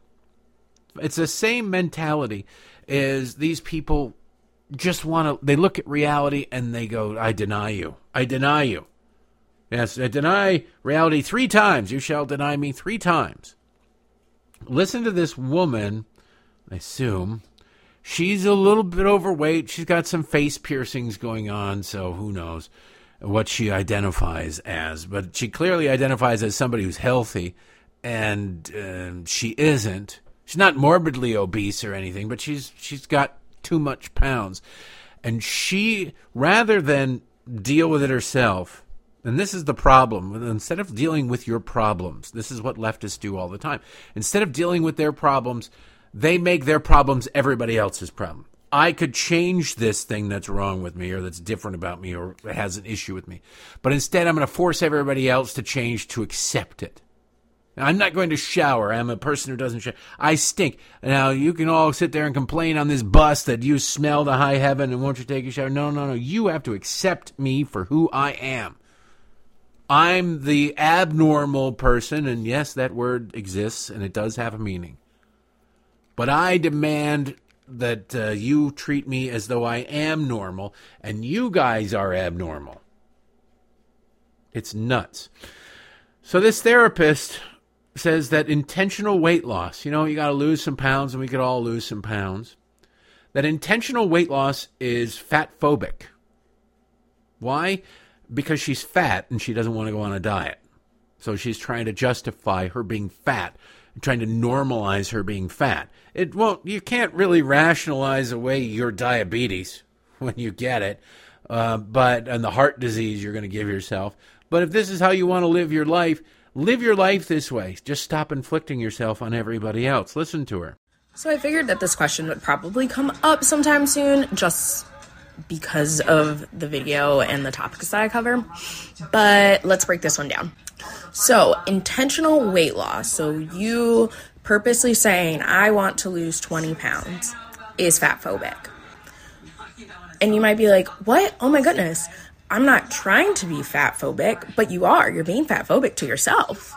It's the same mentality as these people just want to they look at reality and they go i deny you. I deny you. Yes i deny reality three times. You shall deny me three times. Listen to this woman i assume. She's a little bit overweight. She's got some face piercings going on so who knows what she identifies as. But she clearly identifies as somebody who's healthy and uh, she isn't. She's not morbidly obese or anything but she's she's got too much pounds. And she, rather than deal with it herself, and this is the problem, instead of dealing with your problems, this is what leftists do all the time. Instead of dealing with their problems, they make their problems everybody else's problem. I could change this thing that's wrong with me or that's different about me or has an issue with me. But instead, I'm going to force everybody else to change to accept it. I'm not going to shower. I'm a person who doesn't shower. I stink. Now, you can all sit there and complain on this bus that you smell the high heaven and won't you take a shower. No, no, no. You have to accept me for who I am. I'm the abnormal person, and yes, that word exists and it does have a meaning. But I demand that uh, you treat me as though I am normal and you guys are abnormal. It's nuts. So this therapist says that intentional weight loss, you know, you got to lose some pounds and we could all lose some pounds. That intentional weight loss is fat phobic. Why? Because she's fat and she doesn't want to go on a diet. So she's trying to justify her being fat, trying to normalize her being fat. It won't. You can't really rationalize away your diabetes when you get it, uh, but and the heart disease you're going to give yourself. But if this is how you want to live your life, live your life this way. Just stop inflicting yourself on everybody else. Listen to her. So I figured that this question would probably come up sometime soon, just because of the video and the topics that I cover. But let's break this one down. So, intentional weight loss. So, you purposely saying, I want to lose 20 pounds is fat phobic. And you might be like, what? Oh my goodness. I'm not trying to be fat phobic, but you are. You're being fat phobic to yourself.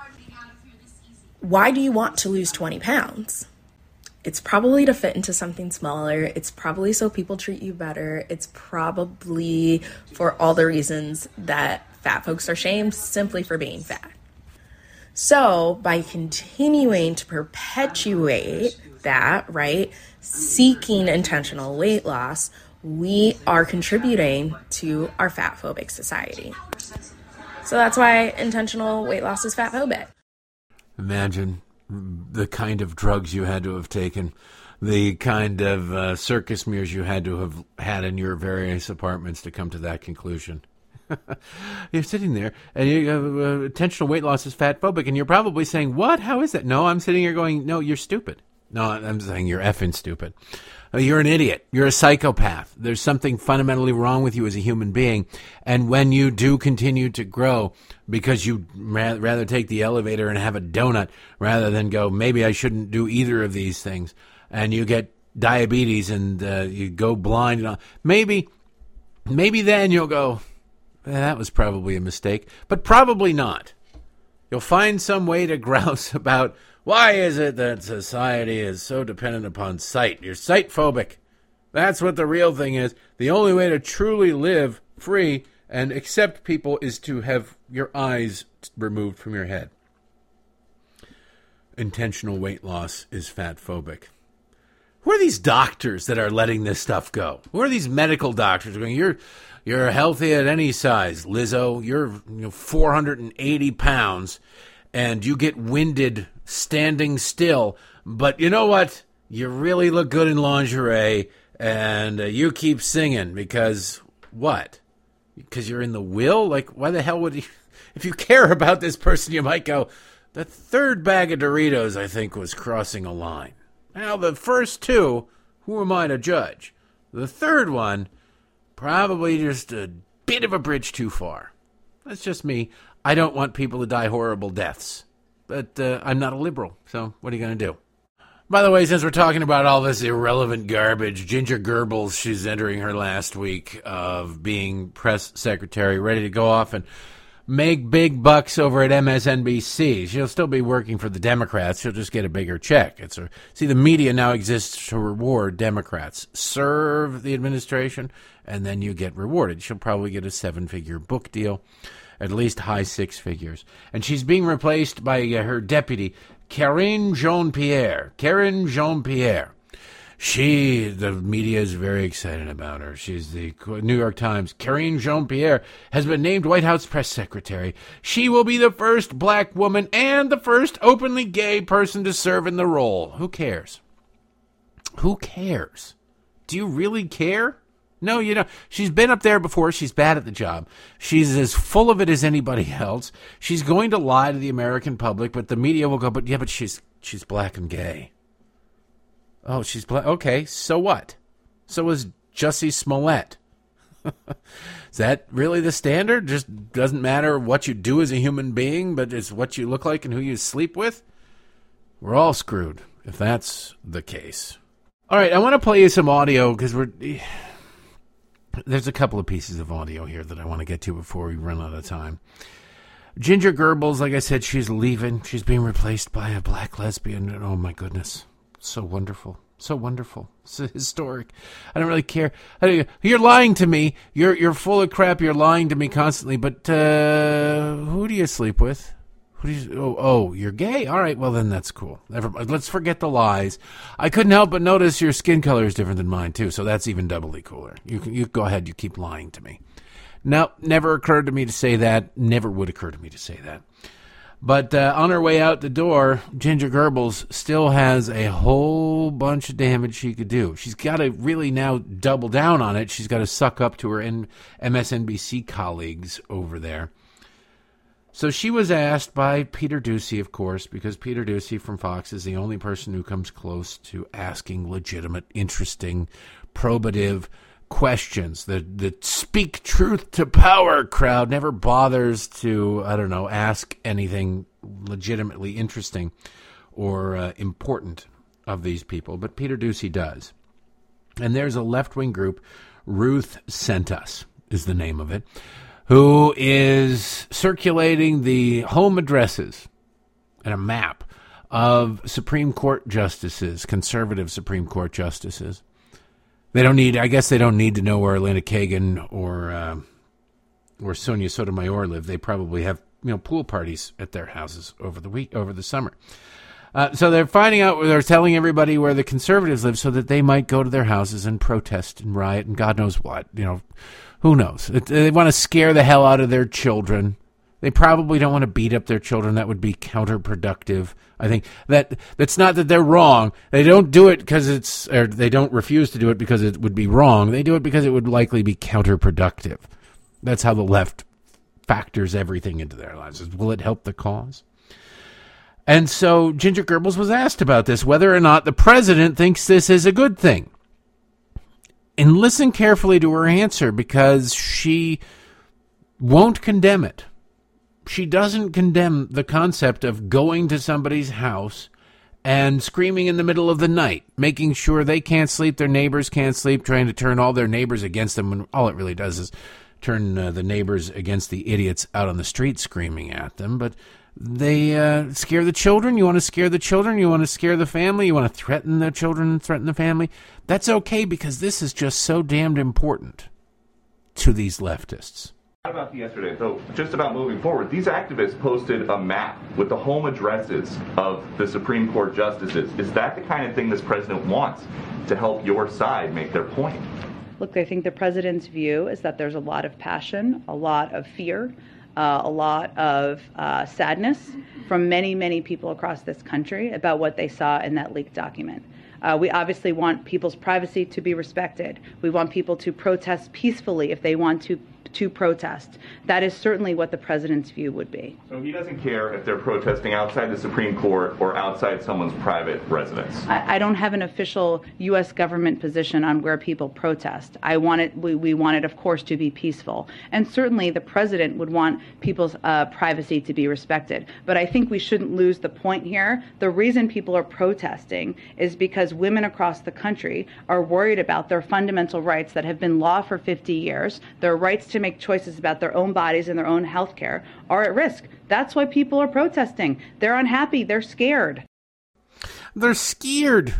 Why do you want to lose 20 pounds? It's probably to fit into something smaller. It's probably so people treat you better. It's probably for all the reasons that fat folks are shamed simply for being fat. So, by continuing to perpetuate that, right, seeking intentional weight loss, we are contributing to our fat phobic society. So that's why intentional weight loss is fat phobic. Imagine the kind of drugs you had to have taken, the kind of uh, circus mirrors you had to have had in your various apartments to come to that conclusion. you're sitting there and you uh, intentional weight loss is fat phobic, and you're probably saying, "What? How is that?" No, I'm sitting here going, "No, you're stupid." No, I'm saying you're effing stupid. Uh, you're an idiot. You're a psychopath. There's something fundamentally wrong with you as a human being. And when you do continue to grow because you rather take the elevator and have a donut rather than go, maybe I shouldn't do either of these things, and you get diabetes and uh, you go blind, and all, maybe, maybe then you'll go, eh, that was probably a mistake, but probably not. You'll find some way to grouse about why is it that society is so dependent upon sight? You're sight phobic. That's what the real thing is. The only way to truly live free and accept people is to have your eyes removed from your head. Intentional weight loss is fat phobic. Who are these doctors that are letting this stuff go? Who are these medical doctors going? You're you're healthy at any size, Lizzo. You're you know, 480 pounds, and you get winded standing still. But you know what? You really look good in lingerie, and uh, you keep singing because what? Because you're in the will? Like, why the hell would you? If you care about this person, you might go, the third bag of Doritos, I think, was crossing a line. Now, the first two, who am I to judge? The third one, probably just a bit of a bridge too far. That's just me. I don't want people to die horrible deaths but uh, I'm not a liberal. So what are you going to do? By the way, since we're talking about all this irrelevant garbage, Ginger Goebbels, she's entering her last week of being press secretary, ready to go off and make big bucks over at MSNBC. She'll still be working for the Democrats. She'll just get a bigger check. It's a, see, the media now exists to reward Democrats. Serve the administration, and then you get rewarded. She'll probably get a seven-figure book deal at least high six figures. And she's being replaced by uh, her deputy, Karine Jean Pierre. Karine Jean Pierre. She, the media is very excited about her. She's the New York Times. Karine Jean Pierre has been named White House press secretary. She will be the first black woman and the first openly gay person to serve in the role. Who cares? Who cares? Do you really care? No, you know, she's been up there before. She's bad at the job. She's as full of it as anybody else. She's going to lie to the American public, but the media will go, but yeah, but she's she's black and gay. Oh, she's black. Okay, so what? So is Jussie Smollett. is that really the standard? Just doesn't matter what you do as a human being, but it's what you look like and who you sleep with? We're all screwed if that's the case. All right, I want to play you some audio because we're there's a couple of pieces of audio here that I want to get to before we run out of time. Ginger Goebbels, like I said, she's leaving. She's being replaced by a black lesbian. And oh my goodness, so wonderful. So wonderful. So historic. I don't really care. You're lying to me. You're you're full of crap. You're lying to me constantly. But uh, who do you sleep with? You, oh, oh, you're gay. All right. Well, then that's cool. Let's forget the lies. I couldn't help but notice your skin color is different than mine too. So that's even doubly cooler. You you go ahead. You keep lying to me. No, never occurred to me to say that. Never would occur to me to say that. But uh, on her way out the door, Ginger Goebbels still has a whole bunch of damage she could do. She's got to really now double down on it. She's got to suck up to her MSNBC colleagues over there. So she was asked by Peter Doocy, of course, because Peter Doocy from Fox is the only person who comes close to asking legitimate, interesting, probative questions. The the speak truth to power crowd never bothers to I don't know ask anything legitimately interesting or uh, important of these people, but Peter Doocy does. And there's a left wing group, Ruth Sent Us is the name of it, who is circulating the home addresses and a map of Supreme Court justices, conservative Supreme Court justices they don't need. I guess they don't need to know where Elena Kagan or uh, or Sonia Sotomayor live. They probably have you know pool parties at their houses over the week over the summer. Uh, so they're finding out. They're telling everybody where the conservatives live, so that they might go to their houses and protest and riot and God knows what. You know, who knows? They want to scare the hell out of their children. They probably don't want to beat up their children. That would be counterproductive. I think that that's not that they're wrong. They don't do it because it's, or they don't refuse to do it because it would be wrong. They do it because it would likely be counterproductive. That's how the left factors everything into their lives. Is Will it help the cause? And so Ginger Goebbels was asked about this, whether or not the president thinks this is a good thing. And listen carefully to her answer because she won't condemn it she doesn't condemn the concept of going to somebody's house and screaming in the middle of the night, making sure they can't sleep, their neighbors can't sleep, trying to turn all their neighbors against them. When all it really does is turn uh, the neighbors against the idiots out on the street screaming at them. But they uh, scare the children. You want to scare the children. You want to scare the family. You want to threaten the children, threaten the family. That's okay because this is just so damned important to these leftists about yesterday, so just about moving forward, these activists posted a map with the home addresses of the Supreme Court justices. Is that the kind of thing this president wants to help your side make their point? Look, I think the president's view is that there's a lot of passion, a lot of fear, uh, a lot of uh, sadness from many, many people across this country about what they saw in that leaked document. Uh, we obviously want people's privacy to be respected. We want people to protest peacefully if they want to to protest. That is certainly what the president's view would be. So he doesn't care if they're protesting outside the Supreme Court or outside someone's private residence. I, I don't have an official U.S. government position on where people protest. I want it. We, we want it, of course, to be peaceful, and certainly the president would want people's uh, privacy to be respected. But I think we shouldn't lose the point here. The reason people are protesting is because women across the country are worried about their fundamental rights that have been law for 50 years, their rights to make choices about their own bodies and their own health care are at risk. That's why people are protesting. They're unhappy, they're scared. They're scared.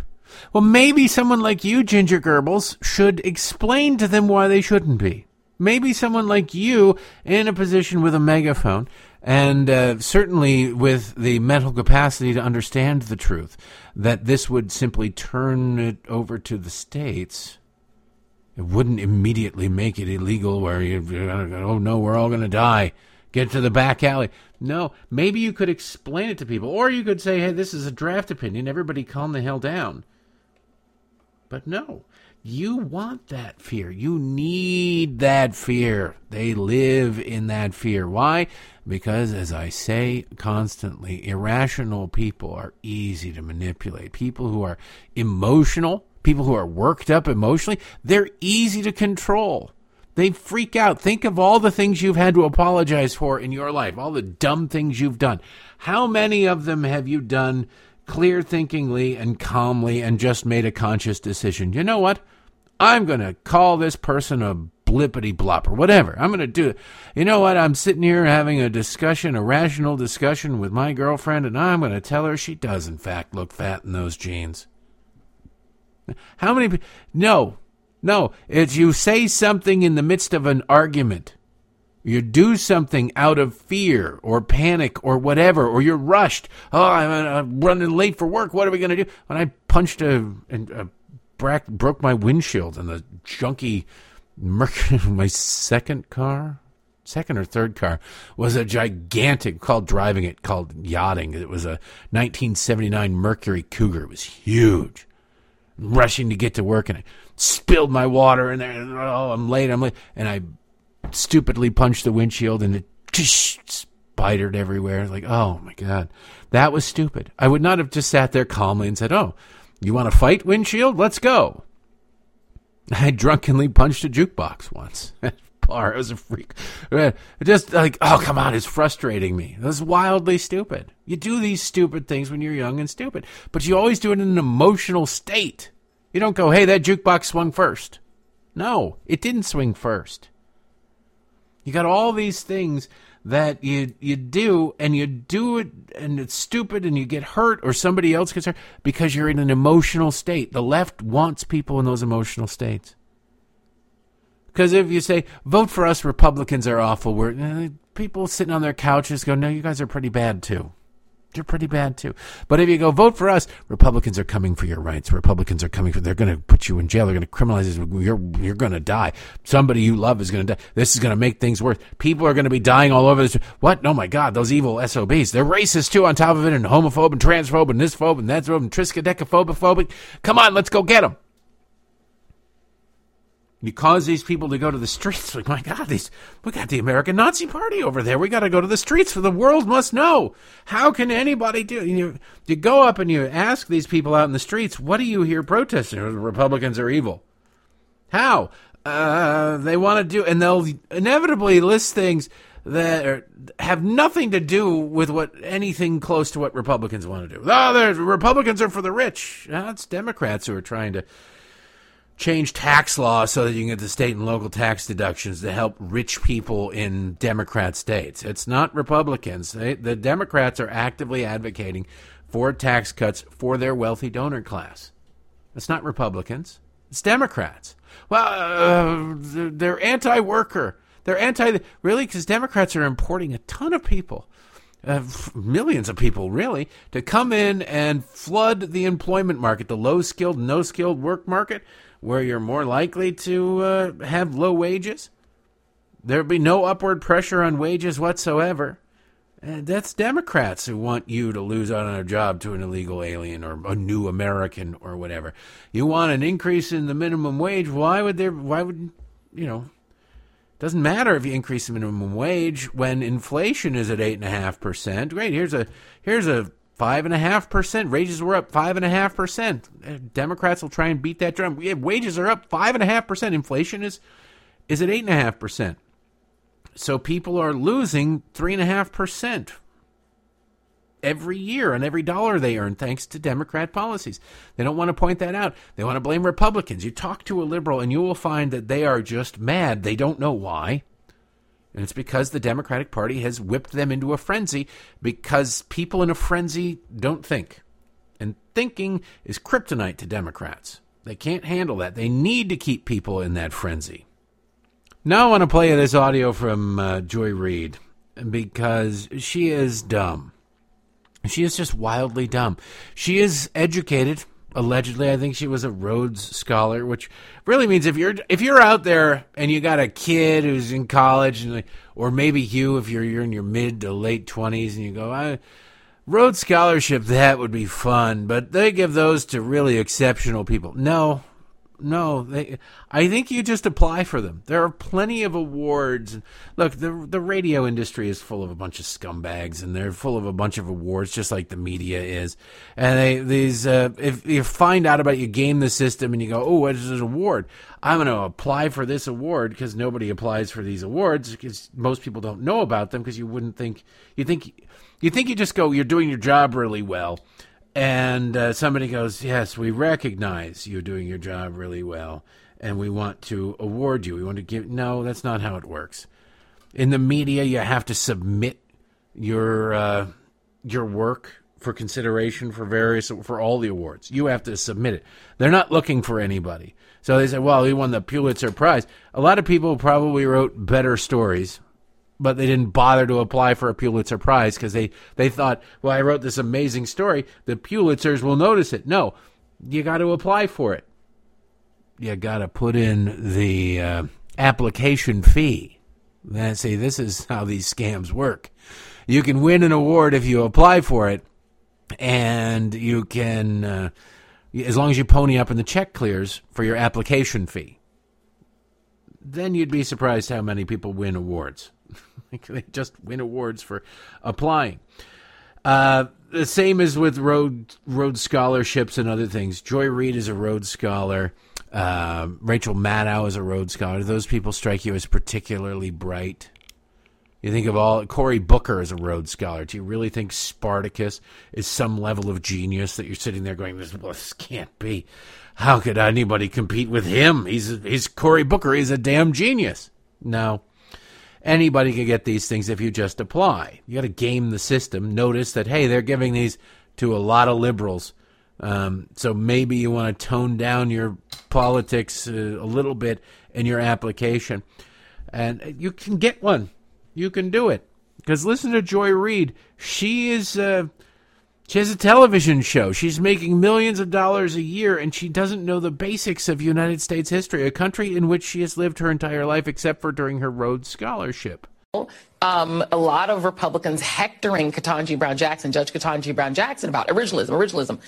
Well, maybe someone like you, Ginger Goebbels, should explain to them why they shouldn't be. Maybe someone like you, in a position with a megaphone, and uh, certainly with the mental capacity to understand the truth, that this would simply turn it over to the states it wouldn't immediately make it illegal where you, oh no, we're all going to die. Get to the back alley. No, maybe you could explain it to people. Or you could say, hey, this is a draft opinion. Everybody calm the hell down. But no, you want that fear. You need that fear. They live in that fear. Why? Because, as I say constantly, irrational people are easy to manipulate. People who are emotional people who are worked up emotionally, they're easy to control. They freak out. Think of all the things you've had to apologize for in your life, all the dumb things you've done. How many of them have you done clear thinkingly and calmly and just made a conscious decision? You know what? I'm going to call this person a blippity blop or whatever. I'm going to do it. You know what? I'm sitting here having a discussion, a rational discussion with my girlfriend, and I'm going to tell her she does, in fact, look fat in those jeans. How many? No, no. It's you say something in the midst of an argument. You do something out of fear or panic or whatever, or you're rushed. Oh, I'm, I'm running late for work. What are we going to do? When I punched a, and uh, brack, broke my windshield in the junky Mercury, my second car, second or third car was a gigantic called driving it called yachting. It was a 1979 Mercury Cougar. It was huge. Rushing to get to work and I spilled my water in there. And, oh, I'm late. I'm late. And I stupidly punched the windshield and it just spidered everywhere. Like, oh my God. That was stupid. I would not have just sat there calmly and said, oh, you want to fight, windshield? Let's go. I drunkenly punched a jukebox once. Bar. It was a freak. Just like, oh, come on, it's frustrating me. That's wildly stupid. You do these stupid things when you're young and stupid, but you always do it in an emotional state. You don't go, hey, that jukebox swung first. No, it didn't swing first. You got all these things that you you do and you do it and it's stupid and you get hurt or somebody else gets hurt because you're in an emotional state. The left wants people in those emotional states. Because if you say vote for us, Republicans are awful, we're eh, people sitting on their couches go, no, you guys are pretty bad too. You're pretty bad too. But if you go vote for us, Republicans are coming for your rights. Republicans are coming for. They're going to put you in jail. They're going to criminalize you. You're you're going to die. Somebody you love is going to die. This is going to make things worse. People are going to be dying all over this. What? Oh my God! Those evil SOBs. They're racist too. On top of it, and homophobe and transphobe and this phobe and that phobe and triskaidekaphobic. Come on, let's go get them. You cause these people to go to the streets. Like, my God, these we got the American Nazi Party over there. We got to go to the streets for the world must know. How can anybody do? You you go up and you ask these people out in the streets, what do you hear protesting? Republicans are evil. How? Uh, they want to do, and they'll inevitably list things that are, have nothing to do with what anything close to what Republicans want to do. Oh, the Republicans are for the rich. Uh, it's Democrats who are trying to change tax law so that you can get the state and local tax deductions to help rich people in Democrat states. It's not Republicans. They, the Democrats are actively advocating for tax cuts for their wealthy donor class. It's not Republicans. It's Democrats. Well, uh, they're anti-worker. They're anti really because Democrats are importing a ton of people, uh, millions of people really, to come in and flood the employment market, the low-skilled, no-skilled work market where you're more likely to uh, have low wages. There'll be no upward pressure on wages whatsoever. And that's Democrats who want you to lose out on a job to an illegal alien or a new American or whatever. You want an increase in the minimum wage. Why would there? Why would you know? Doesn't matter if you increase the minimum wage when inflation is at eight and a half percent. Great. Here's a here's a five and a half percent. Wages were up five and a half percent. Democrats will try and beat that drum. Wages are up five and a half percent. Inflation is is at eight and a half percent. So people are losing three and a half percent every year on every dollar they earn thanks to Democrat policies. They don't want to point that out. They want to blame Republicans. You talk to a liberal and you will find that they are just mad. They don't know why. And it's because the Democratic Party has whipped them into a frenzy because people in a frenzy don't think. And thinking is kryptonite to Democrats. They can't handle that. They need to keep people in that frenzy. Now I want to play this audio from uh, Joy Reid because she is dumb. She is just wildly dumb. She is educated. Allegedly, I think she was a Rhodes Scholar, which really means if you're if you're out there and you got a kid who's in college, and or maybe you if you're you're in your mid to late twenties and you go, I, Rhodes Scholarship, that would be fun, but they give those to really exceptional people. No, no, they. I think you just apply for them. There are plenty of awards. Look, the the radio industry is full of a bunch of scumbags, and they're full of a bunch of awards, just like the media is. And they these uh, if you find out about you game the system, and you go, oh, what is this award? I'm going to apply for this award because nobody applies for these awards because most people don't know about them because you wouldn't think you think you think you just go, you're doing your job really well and uh, somebody goes, Yes, we recognize you're doing your job really well, and we want to award you. We want to give. No, that's not how it works. In the media, you have to submit your uh, your work for consideration for various for all the awards. You have to submit it. They're not looking for anybody. So they say, "Well, he won the Pulitzer Prize." A lot of people probably wrote better stories, but they didn't bother to apply for a Pulitzer Prize because they they thought, "Well, I wrote this amazing story. The Pulitzers will notice it." No, you got to apply for it. You got to put in the uh, application fee. Then see, this is how these scams work. You can win an award if you apply for it, and you can, uh, as long as you pony up and the check clears for your application fee. Then you'd be surprised how many people win awards. they just win awards for applying. Uh, the same as with road road scholarships and other things. Joy Reid is a Rhodes Scholar. Uh, Rachel Maddow is a Rhodes Scholar. Do those people strike you as particularly bright? You think of all Cory Booker as a Rhodes Scholar. Do you really think Spartacus is some level of genius that you're sitting there going, "This, this can't be"? How could anybody compete with him? He's he's Cory Booker. He's a damn genius. No, anybody can get these things if you just apply. You got to game the system. Notice that hey, they're giving these to a lot of liberals. Um, so maybe you want to tone down your politics uh, a little bit in your application, and you can get one. You can do it because listen to Joy Reid. She is. Uh, she has a television show. She's making millions of dollars a year, and she doesn't know the basics of United States history, a country in which she has lived her entire life, except for during her Rhodes Scholarship. Um, a lot of Republicans hectoring Ketanji Brown Jackson, Judge Ketanji Brown Jackson, about originalism, originalism.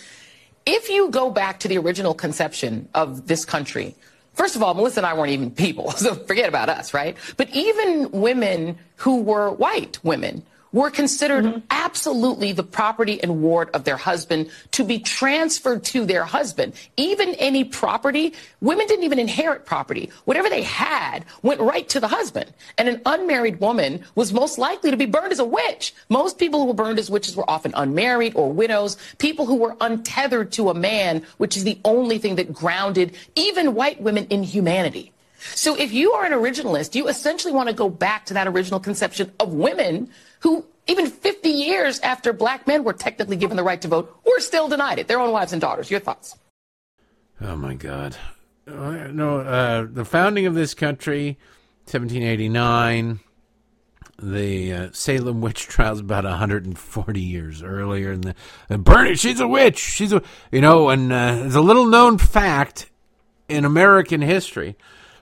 If you go back to the original conception of this country, First of all, Melissa and I weren't even people, so forget about us, right? But even women who were white women were considered mm-hmm. absolutely the property and ward of their husband to be transferred to their husband. Even any property, women didn't even inherit property. Whatever they had went right to the husband. And an unmarried woman was most likely to be burned as a witch. Most people who were burned as witches were often unmarried or widows, people who were untethered to a man, which is the only thing that grounded even white women in humanity. So if you are an originalist, you essentially want to go back to that original conception of women who, even 50 years after black men were technically given the right to vote, were still denied it. Their own wives and daughters. Your thoughts? Oh, my God. Uh, no, uh, the founding of this country, 1789. The uh, Salem witch trials about 140 years earlier, and the and Bernie, she's a witch. She's a you know, and uh, there's a little known fact in American history.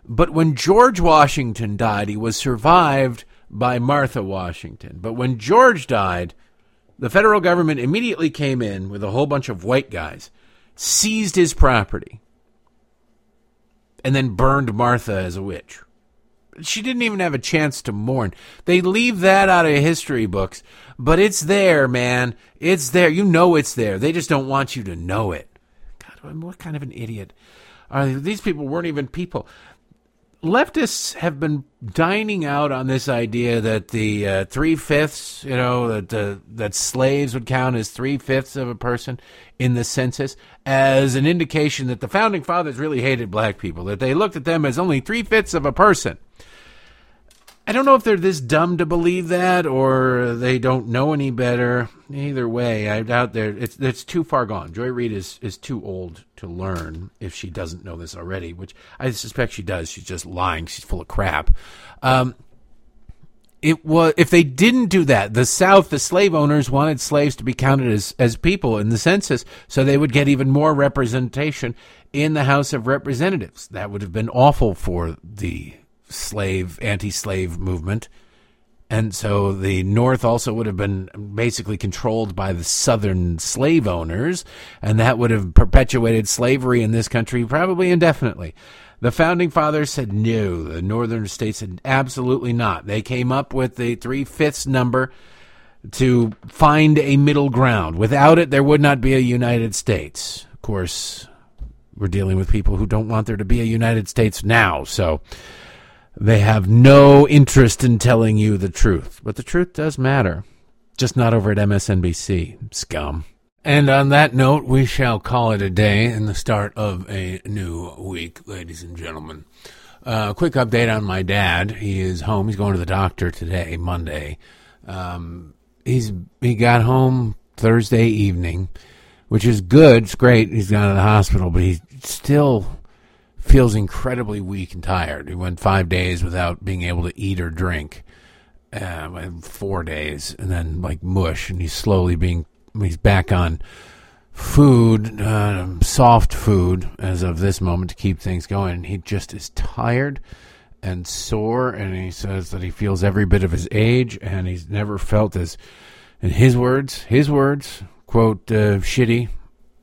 But when George Washington died, he was survived by Martha Washington. But when George died, the federal government immediately came in with a whole bunch of white guys, seized his property, and then burned Martha as a witch. She didn't even have a chance to mourn. They leave that out of history books, but it's there, man. It's there. You know it's there. They just don't want you to know it. God, what kind of an idiot are these people? Weren't even people leftists have been dining out on this idea that the uh, three fifths, you know, that uh, that slaves would count as three fifths of a person in the census as an indication that the founding fathers really hated black people, that they looked at them as only three fifths of a person. I don't know if they're this dumb to believe that or they don't know any better. Either way, I doubt they're, it's, it's too far gone. Joy Reid is, is too old to learn if she doesn't know this already, which I suspect she does. She's just lying. She's full of crap. Um, it was if they didn't do that, the South, the slave owners wanted slaves to be counted as, as people in the census, so they would get even more representation in the House of Representatives. That would have been awful for the slave anti-slave movement. And so the north also would have been basically controlled by the southern slave owners and that would have perpetuated slavery in this country probably indefinitely. The founding fathers said no. The northern states said absolutely not. They came up with the three-fifths number to find a middle ground. Without it there would not be a united states. Of course we're dealing with people who don't want there to be a united states now. So they have no interest in telling you the truth, but the truth does matter. Just not over at MSNBC, scum. And on that note, we shall call it a day in the start of a new week, ladies and gentlemen. A uh, quick update on my dad. He is home. He's going to the doctor today, Monday. Um, he's he got home Thursday evening, which is good. It's great. He's gone to the hospital, but he's still feels incredibly weak and tired. He went five days without being able to eat or drink. Uh, four days, and then like mush, and he's slowly being. He's back on food, uh, soft food, as of this moment to keep things going. He just is tired and sore, and he says that he feels every bit of his age, and he's never felt as, in his words, his words, quote, uh, shitty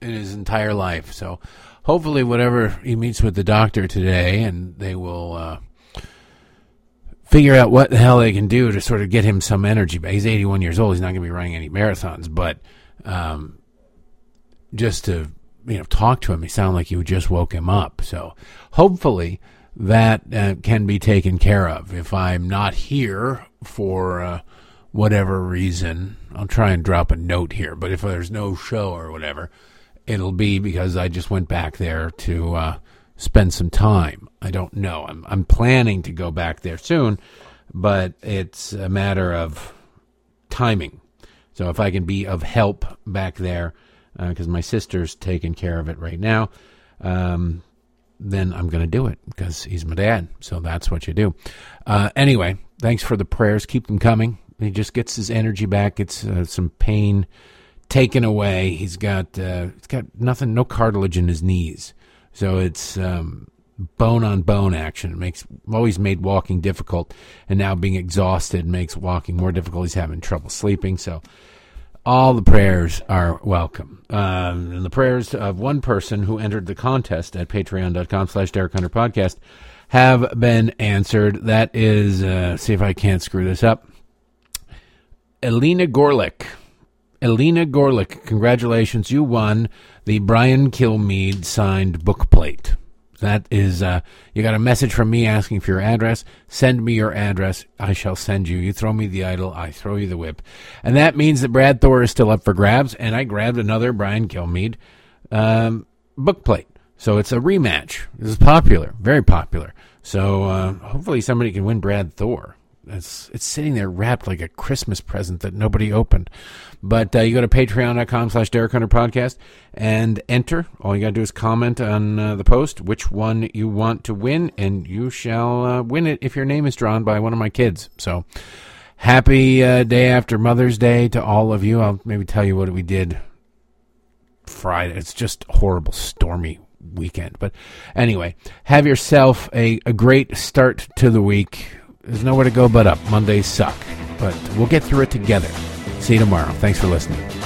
in his entire life. So hopefully, whatever he meets with the doctor today, and they will uh, figure out what the hell they can do to sort of get him some energy. But he's 81 years old; he's not going to be running any marathons. But um, just to you know talk to him, he sounded like you just woke him up. So hopefully that uh, can be taken care of. If I'm not here for uh, whatever reason, I'll try and drop a note here. But if there's no show or whatever, it'll be because I just went back there to uh, spend some time. I don't know. I'm I'm planning to go back there soon, but it's a matter of timing. So if I can be of help back there, because uh, my sister's taking care of it right now, um, then I'm going to do it because he's my dad. So that's what you do. Uh, anyway, thanks for the prayers. Keep them coming. He just gets his energy back. Gets uh, some pain taken away. He's got uh, he's got nothing, no cartilage in his knees, so it's um, bone on bone action. It makes always made walking difficult, and now being exhausted makes walking more difficult. He's having trouble sleeping, so. All the prayers are welcome. Um, and the prayers of one person who entered the contest at patreon.com slash Derek Hunter podcast have been answered. That is, uh, see if I can't screw this up. Elena Gorlick. Elena Gorlick, congratulations. You won the Brian Kilmeade signed book plate. That is, uh, you got a message from me asking for your address. Send me your address. I shall send you. You throw me the idol, I throw you the whip. And that means that Brad Thor is still up for grabs, and I grabbed another Brian Kilmeade um, book plate. So it's a rematch. This is popular, very popular. So uh, hopefully somebody can win Brad Thor. It's it's sitting there wrapped like a Christmas present that nobody opened. But uh, you go to patreon.com slash Derek Hunter Podcast and enter. All you got to do is comment on uh, the post which one you want to win, and you shall uh, win it if your name is drawn by one of my kids. So happy uh, day after Mother's Day to all of you. I'll maybe tell you what we did Friday. It's just horrible, stormy weekend. But anyway, have yourself a, a great start to the week there's nowhere to go but up. Mondays suck, but we'll get through it together. See you tomorrow. Thanks for listening.